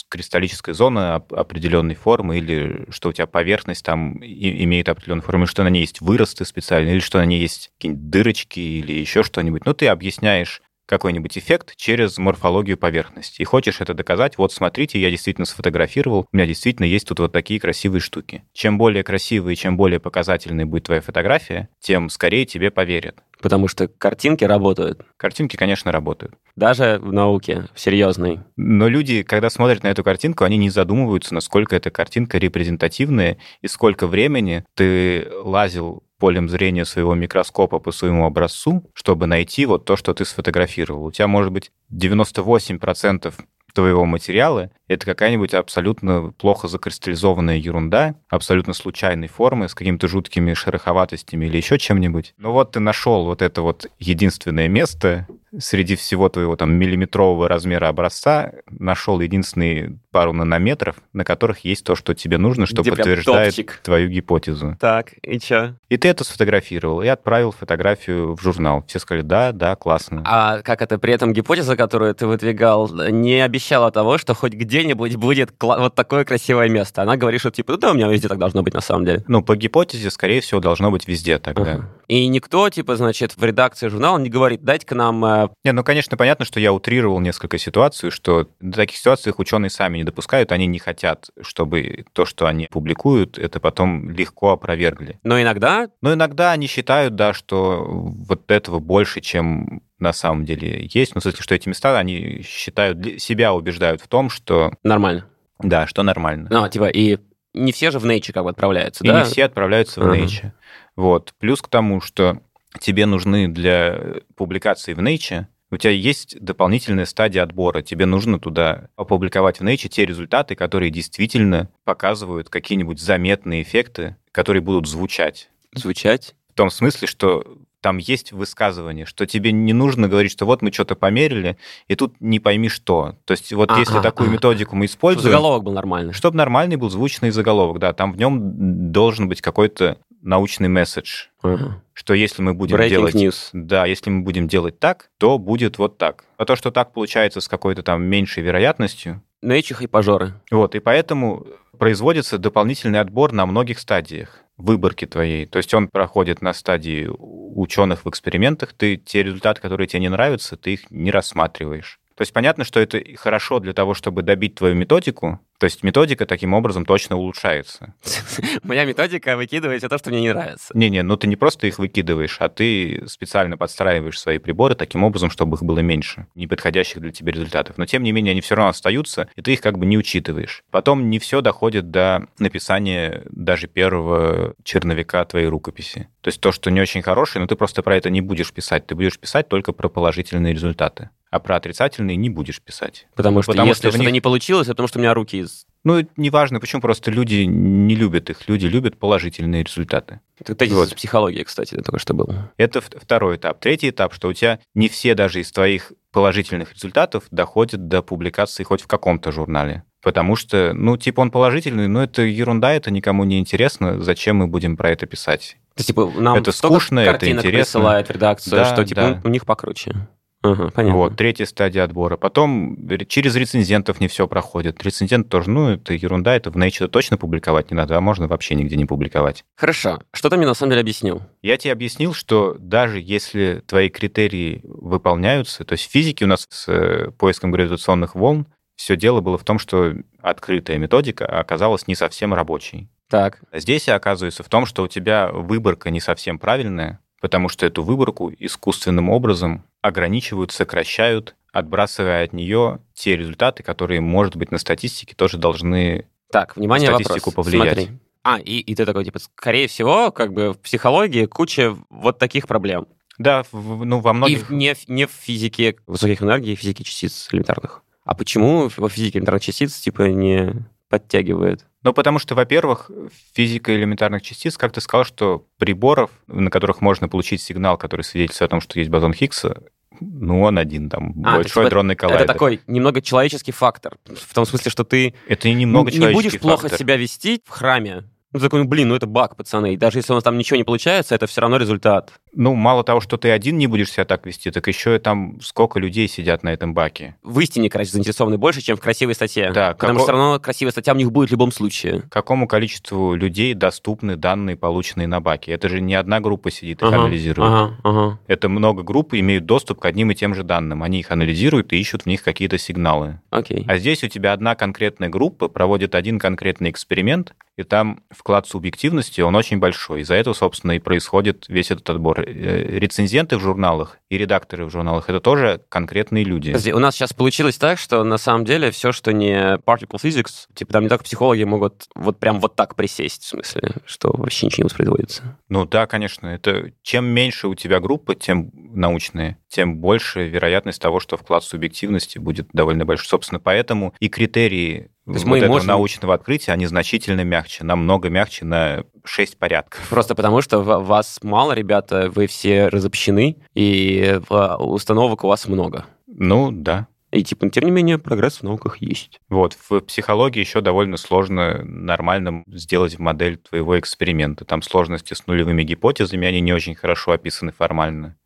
кристаллическая зона оп- определенной формы, или что у тебя поверхность там имеет определенную форму, или что на ней есть выросты специальные, или что на ней есть какие-нибудь дырочки, или еще что-нибудь. Ну, ты объясняешь какой-нибудь эффект через морфологию поверхности. И хочешь это доказать, вот смотрите, я действительно сфотографировал, у меня действительно есть тут вот такие красивые штуки. Чем более красивая и чем более показательной будет твоя фотография, тем скорее тебе поверят. Потому что картинки работают. Картинки, конечно, работают. Даже в науке, в серьезной. Но люди, когда смотрят на эту картинку, они не задумываются, насколько эта картинка репрезентативная и сколько времени ты лазил полем зрения своего микроскопа по своему образцу, чтобы найти вот то, что ты сфотографировал. У тебя может быть 98% твоего материала — это какая-нибудь абсолютно плохо закристаллизованная ерунда, абсолютно случайной формы, с какими-то жуткими шероховатостями или еще чем-нибудь. Но вот ты нашел вот это вот единственное место среди всего твоего там миллиметрового размера образца, нашел единственные пару нанометров, на которых есть то, что тебе нужно, что Где подтверждает топчик. твою гипотезу. Так, и чё? И ты это сфотографировал, и отправил фотографию в журнал. Все сказали, да, да, классно. А как это при этом гипотеза, которую ты выдвигал, не обещала того, что хоть где-нибудь будет вот такое красивое место? Она говорит, что типа, ну да, у меня везде так должно быть на самом деле. Ну, по гипотезе, скорее всего, должно быть везде тогда. Ага. И никто, типа, значит, в редакции журнала не говорит, дайте-ка нам... э, Не, ну, конечно, понятно, что я утрировал несколько ситуаций, что до таких ситуаций их ученые сами не допускают, они не хотят, чтобы то, что они публикуют, это потом легко опровергли. Но иногда Но иногда они считают, да, что вот этого больше, чем на самом деле есть. Ну, в смысле, что эти места, они считают, себя убеждают в том, что, нормально. да, что нормально. Ну, типа, и не все же в Nature как бы отправляются, И да? не все отправляются в Ага. Nature. Вот. Плюс к тому, что тебе нужны для публикации в Nature, у тебя есть дополнительная стадия отбора. Тебе нужно туда опубликовать в Nature те результаты, которые действительно показывают какие-нибудь заметные эффекты, которые будут звучать. Звучать. В том смысле, что там есть высказывание, что тебе не нужно говорить, что вот мы что-то померили, и тут не пойми что. То есть вот если Ага, такую ага. методику мы Чтобы используем... заголовок был нормальный. Чтобы нормальный был звучный заголовок, да, там в нем должен быть какой-то научный месседж, Ага. что если мы будем Breaking делать... news. Да, если мы будем делать так, то будет вот так. А то, что так получается с какой-то там меньшей вероятностью, Nature и пожоры. вот, и поэтому производится дополнительный отбор на многих стадиях выборки твоей. То есть он проходит на стадии ученых в экспериментах, ты те результаты, которые тебе не нравятся, ты их не рассматриваешь. То есть понятно, что это хорошо для того, чтобы добить твою методику, то есть методика таким образом точно улучшается. [laughs] Моя методика выкидывает все то, что мне не нравится. Не-не, ну ты не просто их выкидываешь, а ты специально подстраиваешь свои приборы таким образом, чтобы их было меньше, неподходящих для тебя результатов. Но тем не менее они все равно остаются, и ты их как бы не учитываешь. Потом не все доходит до написания даже первого черновика твоей рукописи. То есть то, что не очень хорошее, но ты просто про это не будешь писать. Ты будешь писать только про положительные результаты а про отрицательные не будешь писать. Потому что потому если что-то них... не получилось, это потому что у меня руки из... Ну, неважно, почему, просто люди не любят их. Люди любят положительные результаты. Это тезис вот. психологии, кстати, это только что было. Это второй этап. Третий этап, что у тебя не все даже из твоих положительных результатов доходят до публикации хоть в каком-то журнале. Потому что, ну, типа он положительный, но это ерунда, это никому не интересно. Зачем мы будем про это писать? То есть, типа, нам это скучно, это интересно. присылает редакцию, да, что, типа, да. у них покруче. Ага, понятно. Вот, третья стадия отбора. Потом через рецензентов не все проходит. Рецензент тоже, ну, это ерунда, это в Nature точно публиковать не надо, а можно вообще нигде не публиковать. Хорошо. Что ты мне на самом деле объяснил? Я тебе объяснил, что даже если твои критерии выполняются, то есть в физике у нас с э, поиском гравитационных волн все дело было в том, что открытая методика оказалась не совсем рабочей. Так. Здесь оказывается в том, что у тебя выборка не совсем правильная, потому что эту выборку искусственным образом ограничивают, сокращают, отбрасывая от нее те результаты, которые, может быть, на статистике тоже должны так, внимание, на статистику вопрос. повлиять. Смотри. А, и, и ты такой, типа, скорее всего, как бы в психологии куча вот таких проблем. Да, в, ну, во многих... И не, не в физике высоких энергий, в физике частиц элементарных. А почему во физике элементарных частиц, типа, не подтягивает? Ну, потому что, во-первых, физика элементарных частиц, как ты сказал, что приборов, на которых можно получить сигнал, который свидетельствует о том, что есть бозон Хиггса, ну, он один, там, а, большой типа, дронный коллайдер. Это такой немного человеческий фактор, в том смысле, что ты это немного не будешь плохо себя вести в храме, ну, такой, блин, ну это баг, пацаны. И даже если у нас там ничего не получается, это все равно результат. Ну, мало того, что ты один не будешь себя так вести, так еще и там сколько людей сидят на этом баке. В истине, короче, заинтересованы больше, чем в красивой статье. Да. Потому како... что все равно красивая статья у них будет в любом случае. Какому количеству людей доступны данные, полученные на баке? Это же не одна группа сидит их ага, анализирует. Ага, ага. Это много групп имеют доступ к одним и тем же данным. Они их анализируют и ищут в них какие-то сигналы. Окей. А здесь у тебя одна конкретная группа проводит один конкретный эксперимент, и там вклад субъективности, он очень большой. Из-за этого, собственно, и происходит весь этот отбор. Э, рецензенты в журналах и редакторы в журналах — это тоже конкретные люди. Подожди, у нас сейчас получилось так, что на самом деле все, что не particle physics, типа там не только психологи могут вот прям вот так присесть, в смысле, что вообще ничего не воспроизводится. Ну да, конечно. Это чем меньше у тебя группы, тем научные, тем больше вероятность того, что вклад субъективности будет довольно большой. Собственно, поэтому и критерии то есть вот мы этого можем... научного открытия, они значительно мягче, намного мягче на 6 порядков. Просто потому, что вас мало, ребята, вы все разобщены, и установок у вас много. Ну, да. И, типа, тем не менее, прогресс в науках есть. Вот, в психологии еще довольно сложно нормально сделать модель твоего эксперимента. Там сложности с нулевыми гипотезами, они не очень хорошо описаны формально.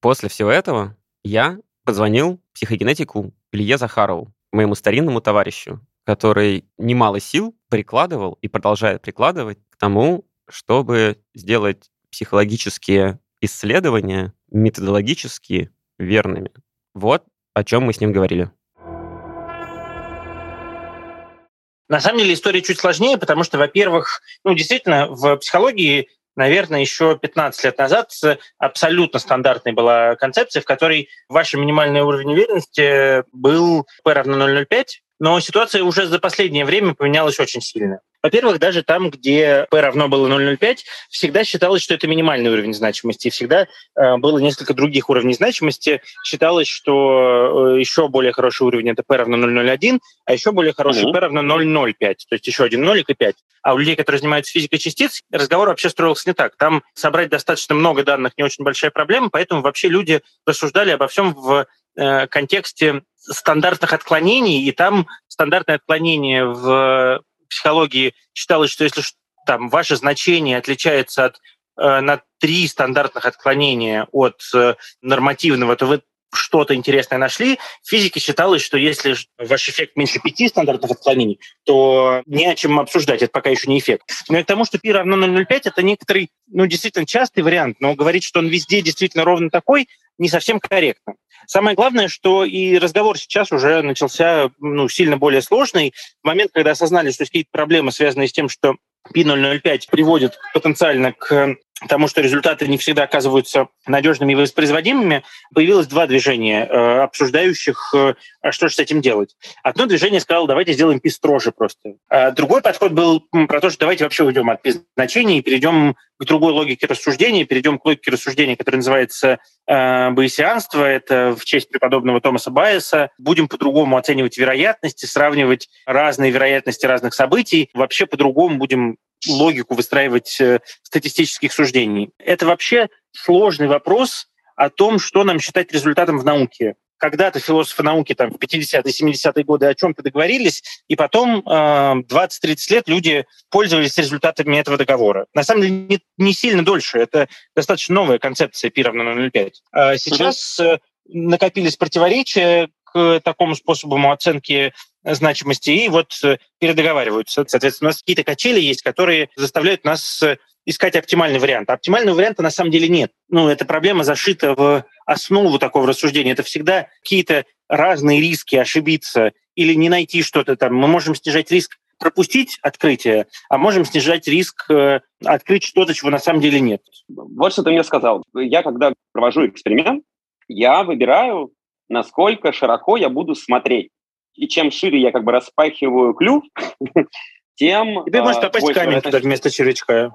После всего этого я позвонил психогенетику Илье Захарову, моему старинному товарищу, который немало сил прикладывал и продолжает прикладывать к тому, чтобы сделать психологические исследования методологически верными. Вот о чем мы с ним говорили. На самом деле история чуть сложнее, потому что, во-первых, ну, действительно, в психологии наверное, еще 15 лет назад абсолютно стандартной была концепция, в которой ваш минимальный уровень уверенности был P равно 0,05, но ситуация уже за последнее время поменялась очень сильно. Во-первых, даже там, где P равно было 0,05, всегда считалось, что это минимальный уровень значимости. И всегда э, было несколько других уровней значимости. Считалось, что э, еще более хороший уровень это P равно 0,01, а еще более хороший mm-hmm. P равно 0,05. То есть еще один нолик и 5. А у людей, которые занимаются физикой частиц, разговор вообще строился не так. Там собрать достаточно много данных не очень большая проблема, поэтому вообще люди рассуждали обо всем в э, контексте стандартных отклонений, и там стандартное отклонение в психологии считалось, что если там ваше значение отличается от, э, на три стандартных отклонения от э, нормативного, то вы что-то интересное нашли. В физике считалось, что если ваш эффект меньше пяти стандартных отклонений, то не о чем обсуждать, это пока еще не эффект. Но и к тому, что π равно 0,05, это некоторый, ну, действительно частый вариант, но говорить, что он везде действительно ровно такой, не совсем корректно. Самое главное, что и разговор сейчас уже начался ну, сильно более сложный. В момент, когда осознали, что есть какие-то проблемы, связанные с тем, что P005 приводит потенциально к тому, что результаты не всегда оказываются надежными и воспроизводимыми, появилось два движения, э, обсуждающих, э, а что же с этим делать. Одно движение сказало, давайте сделаем пи строже просто. А другой подход был про то, что давайте вообще уйдем от пи значений и перейдем к другой логике рассуждения, перейдем к логике рассуждения, которая называется э, байесианство, это в честь преподобного Томаса Байеса. Будем по-другому оценивать вероятности, сравнивать разные вероятности разных событий, вообще по-другому будем логику выстраивать э, статистических суждений. Это вообще сложный вопрос о том, что нам считать результатом в науке. Когда-то философы науки там, в 50-е, 70-е годы о чем-то договорились, и потом э, 20-30 лет люди пользовались результатами этого договора. На самом деле не, не сильно дольше. Это достаточно новая концепция π равно 0,5. А сейчас э, накопились противоречия к такому способу оценки значимости, и вот э, передоговариваются. Соответственно, у нас какие-то качели есть, которые заставляют нас э, искать оптимальный вариант. А оптимального варианта на самом деле нет. Ну, эта проблема зашита в основу такого рассуждения. Это всегда какие-то разные риски ошибиться или не найти что-то там. Мы можем снижать риск пропустить открытие, а можем снижать риск э, открыть что-то, чего на самом деле нет. Вот что ты мне сказал. Я, когда провожу эксперимент, я выбираю, насколько широко я буду смотреть и чем шире я как бы распахиваю клюв, [laughs] тем... Тебе может попасть камень туда вместо червячка.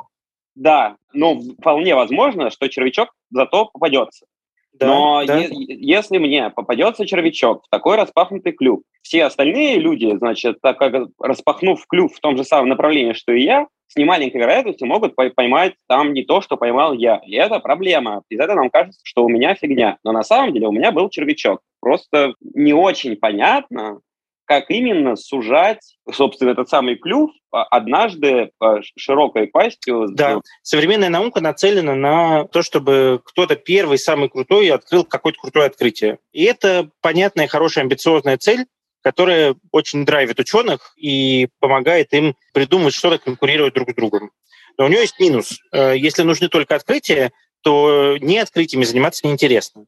Да, но вполне возможно, что червячок зато попадется. Да, Но да. Е- если мне попадется червячок в такой распахнутый клюв, все остальные люди, значит, так как распахнув клюв в том же самом направлении, что и я, с немаленькой вероятностью могут поймать там не то, что поймал я. И это проблема. Из этого нам кажется, что у меня фигня. Но на самом деле у меня был червячок. Просто не очень понятно, как именно сужать, собственно, этот самый клюв а, однажды широкой пастью. Да, современная наука нацелена на то, чтобы кто-то первый, самый крутой, открыл какое-то крутое открытие. И это понятная, хорошая, амбициозная цель, которая очень драйвит ученых и помогает им придумать что-то, конкурировать друг с другом. Но у нее есть минус. Э, если нужны только открытия, то не открытиями заниматься неинтересно.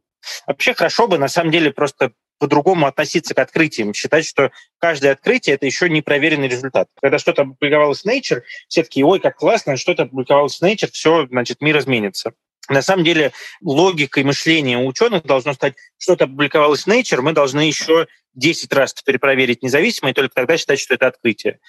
Вообще хорошо бы, на самом деле, просто по-другому относиться к открытиям, считать, что каждое открытие — это еще не проверенный результат. Когда что-то опубликовалось в Nature, все такие, ой, как классно, что-то опубликовалось в Nature, все, значит, мир изменится. На самом деле логикой мышления ученых должно стать, что-то опубликовалось в Nature, мы должны еще 10 раз перепроверить независимо, и только тогда считать, что это открытие.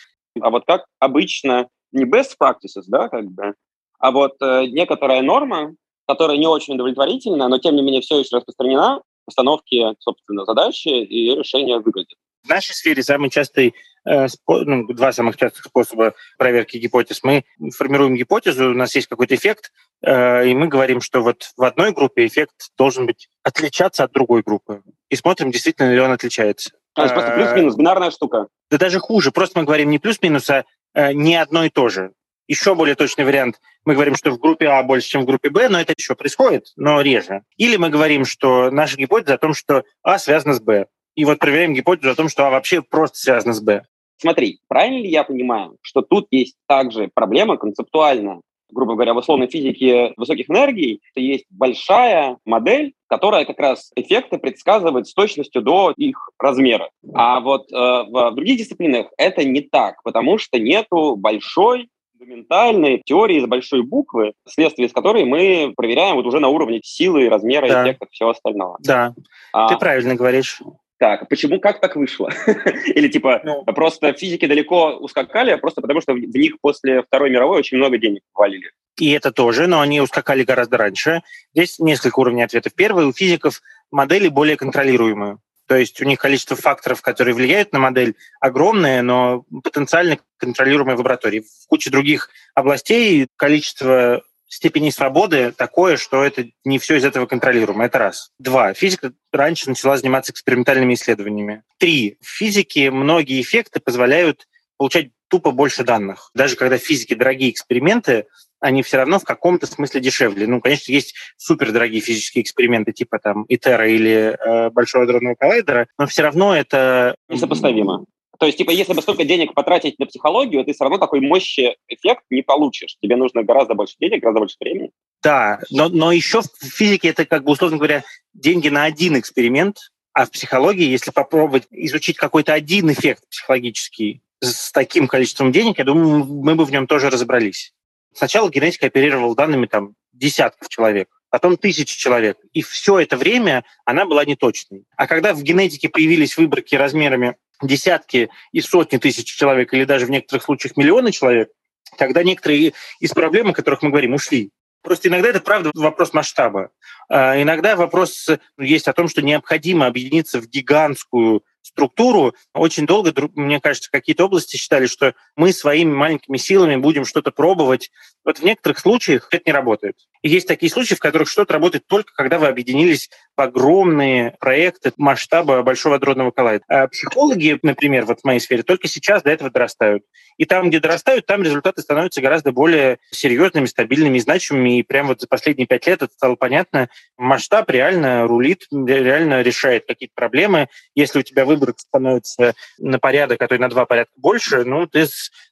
А вот как обычно, не best practices, да, как бы, а вот э, некоторая норма, которая не очень удовлетворительна, но тем не менее все еще распространена, постановки, собственно, задачи и решения выглядит. В нашей сфере самый частый э, ну, два самых частых способа проверки гипотез. Мы формируем гипотезу, у нас есть какой-то эффект, э, и мы говорим, что вот в одной группе эффект должен быть отличаться от другой группы. И смотрим, действительно ли он отличается. То есть просто плюс-минус, бинарная штука. Да даже хуже. Просто мы говорим не плюс-минус, а не одно и то же. Еще более точный вариант, мы говорим, что в группе А больше, чем в группе Б, но это еще происходит, но реже. Или мы говорим, что наша гипотеза о том, что А связана с Б. И вот проверяем гипотезу о том, что А вообще просто связана с Б. Смотри, правильно ли я понимаю, что тут есть также проблема концептуальная? грубо говоря, в условной физике высоких энергий, есть большая модель, которая как раз эффекты предсказывает с точностью до их размера. А вот э, в других дисциплинах это не так, потому что нету большой фундаментальной теории из большой буквы, следствие из которой мы проверяем вот уже на уровне силы, размера, да. эффектов, всего остального. Да, а, ты правильно говоришь. Так, почему, как так вышло? [laughs] Или типа ну, просто физики далеко ускакали, просто потому что в них после Второй мировой очень много денег валили. И это тоже, но они ускакали гораздо раньше. Здесь несколько уровней ответов. Первый, у физиков модели более контролируемые. То есть у них количество факторов, которые влияют на модель, огромное, но потенциально контролируемое в лаборатории. В куче других областей количество степени свободы такое, что это не все из этого контролируемо. Это раз. Два. Физика раньше начала заниматься экспериментальными исследованиями. Три. В физике многие эффекты позволяют получать тупо больше данных. Даже когда в физике дорогие эксперименты, они все равно в каком-то смысле дешевле. Ну, конечно, есть супердорогие физические эксперименты типа там ИТЕРа или э, Большого адронного коллайдера, но все равно это... Несопоставимо. То есть, типа, если бы столько денег потратить на психологию, ты все равно такой мощный эффект не получишь. Тебе нужно гораздо больше денег, гораздо больше времени. Да, но, но еще в физике это, как бы, условно говоря, деньги на один эксперимент, а в психологии, если попробовать изучить какой-то один эффект психологический с таким количеством денег, я думаю, мы бы в нем тоже разобрались. Сначала генетика оперировала данными там десятков человек, потом тысячи человек. И все это время она была неточной. А когда в генетике появились выборки размерами десятки и сотни тысяч человек, или даже в некоторых случаях миллионы человек, тогда некоторые из проблем, о которых мы говорим, ушли. Просто иногда это, правда, вопрос масштаба. А иногда вопрос есть о том, что необходимо объединиться в гигантскую структуру. Очень долго, мне кажется, какие-то области считали, что мы своими маленькими силами будем что-то пробовать. Вот в некоторых случаях это не работает. И есть такие случаи, в которых что-то работает только когда вы объединились в огромные проекты масштаба Большого адронного коллайда. А психологи, например, вот в моей сфере, только сейчас до этого дорастают. И там, где дорастают, там результаты становятся гораздо более серьезными, стабильными и значимыми. И прямо вот за последние пять лет это стало понятно. Масштаб реально рулит, реально решает какие-то проблемы. Если у тебя выбор становится на порядок, а то и на два порядка больше, ну, ты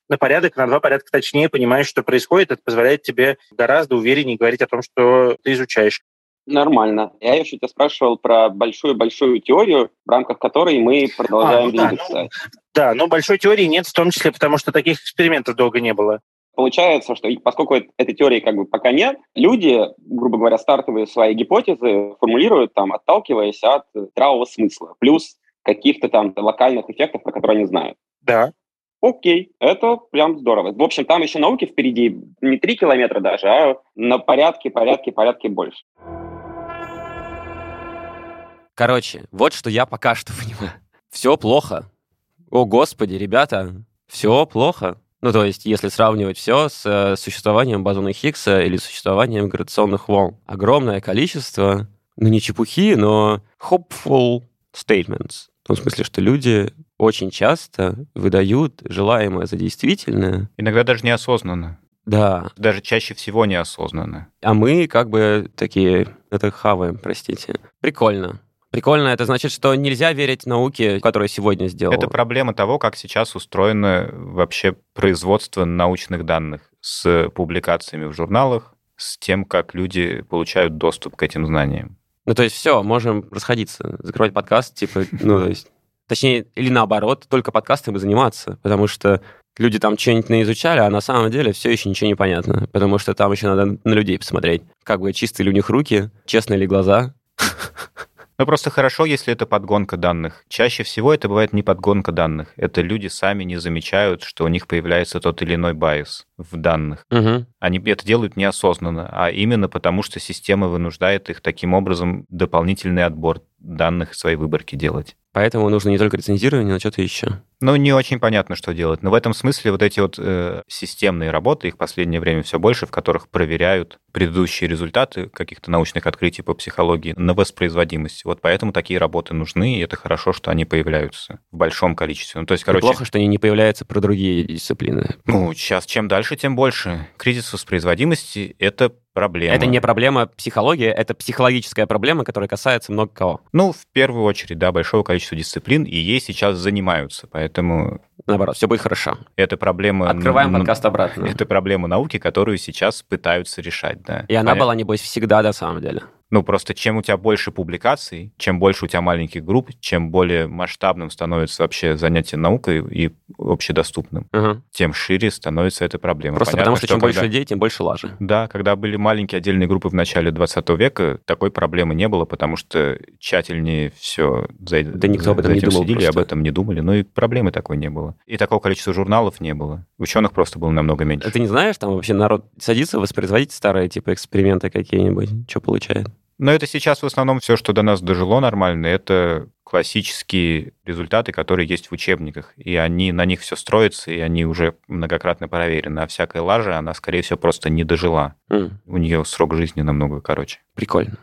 на порядок, на два порядка точнее понимаешь, что происходит. Это позволяет тебе гораздо увереннее говорить о том, что ты изучаешь. Нормально. Я еще тебя спрашивал про большую-большую теорию, в рамках которой мы продолжаем а, ну, двигаться. Да, ну, да, но большой теории нет, в том числе потому, что таких экспериментов долго не было. Получается, что поскольку этой теории как бы пока нет, люди, грубо говоря, стартовые свои гипотезы формулируют там, отталкиваясь от здравого смысла, плюс каких-то там локальных эффектов, про которые они знают. Да. Окей, это прям здорово. В общем, там еще науки впереди не три километра даже, а на порядке, порядке, порядке больше. Короче, вот что я пока что [laughs] понимаю. Все плохо. О, господи, ребята, все плохо. Ну, то есть, если сравнивать все с э, существованием бозона Хиггса или существованием гравитационных волн. Огромное количество, ну, не чепухи, но hopeful statements. В том смысле, что люди очень часто выдают желаемое за действительное. Иногда даже неосознанно. Да. Даже чаще всего неосознанно. А мы как бы такие, это хаваем, простите. Прикольно. Прикольно, это значит, что нельзя верить науке, которая сегодня сделала. Это проблема того, как сейчас устроено вообще производство научных данных с публикациями в журналах, с тем, как люди получают доступ к этим знаниям. Ну, то есть все, можем расходиться, закрывать подкаст, типа, ну, то есть Точнее, или наоборот, только подкастами заниматься, потому что люди там что-нибудь наизучали, а на самом деле все еще ничего не понятно, потому что там еще надо на людей посмотреть. Как бы чистые ли у них руки, честные ли глаза. [laughs] Ну, просто хорошо, если это подгонка данных. Чаще всего это бывает не подгонка данных. Это люди сами не замечают, что у них появляется тот или иной байс в данных. Угу. Они это делают неосознанно, а именно потому, что система вынуждает их таким образом дополнительный отбор данных своей выборки делать. Поэтому нужно не только рецензирование, но что-то еще. Ну, не очень понятно, что делать. Но в этом смысле вот эти вот э, системные работы, их в последнее время все больше, в которых проверяют предыдущие результаты каких-то научных открытий по психологии на воспроизводимость. Вот поэтому такие работы нужны, и это хорошо, что они появляются в большом количестве. Ну, то есть, короче... плохо, что они не появляются про другие дисциплины. Ну, сейчас чем дальше, тем больше. Кризис воспроизводимости — это проблема. Это не проблема психологии, это психологическая проблема, которая касается много кого. Ну, в первую очередь, да, большого количества дисциплин, и ей сейчас занимаются, поэтому... Наоборот, все будет хорошо. Это проблема... Открываем подкаст обратно. [laughs] Это проблема науки, которую сейчас пытаются решать, да. И она Понятно. была, небось, всегда, на самом деле. Ну, просто чем у тебя больше публикаций, чем больше у тебя маленьких групп, чем более масштабным становится вообще занятие наукой и общедоступным, угу. тем шире становится эта проблема. Просто Понятно, потому что, что чем когда... больше людей, тем больше лажи. Да, когда были маленькие отдельные группы в начале 20 века, такой проблемы не было, потому что тщательнее все за, да никто об этом не думал следили, об этом не думали, но и проблемы такой не было. И такого количества журналов не было. Ученых просто было намного меньше. А ты не знаешь, там вообще народ садится воспроизводить старые типа эксперименты какие-нибудь, что получает? Но это сейчас в основном все, что до нас дожило нормально, это классические результаты, которые есть в учебниках. И они, на них все строится, и они уже многократно проверены. А всякая лажа, она, скорее всего, просто не дожила. Mm. У нее срок жизни намного короче. Прикольно.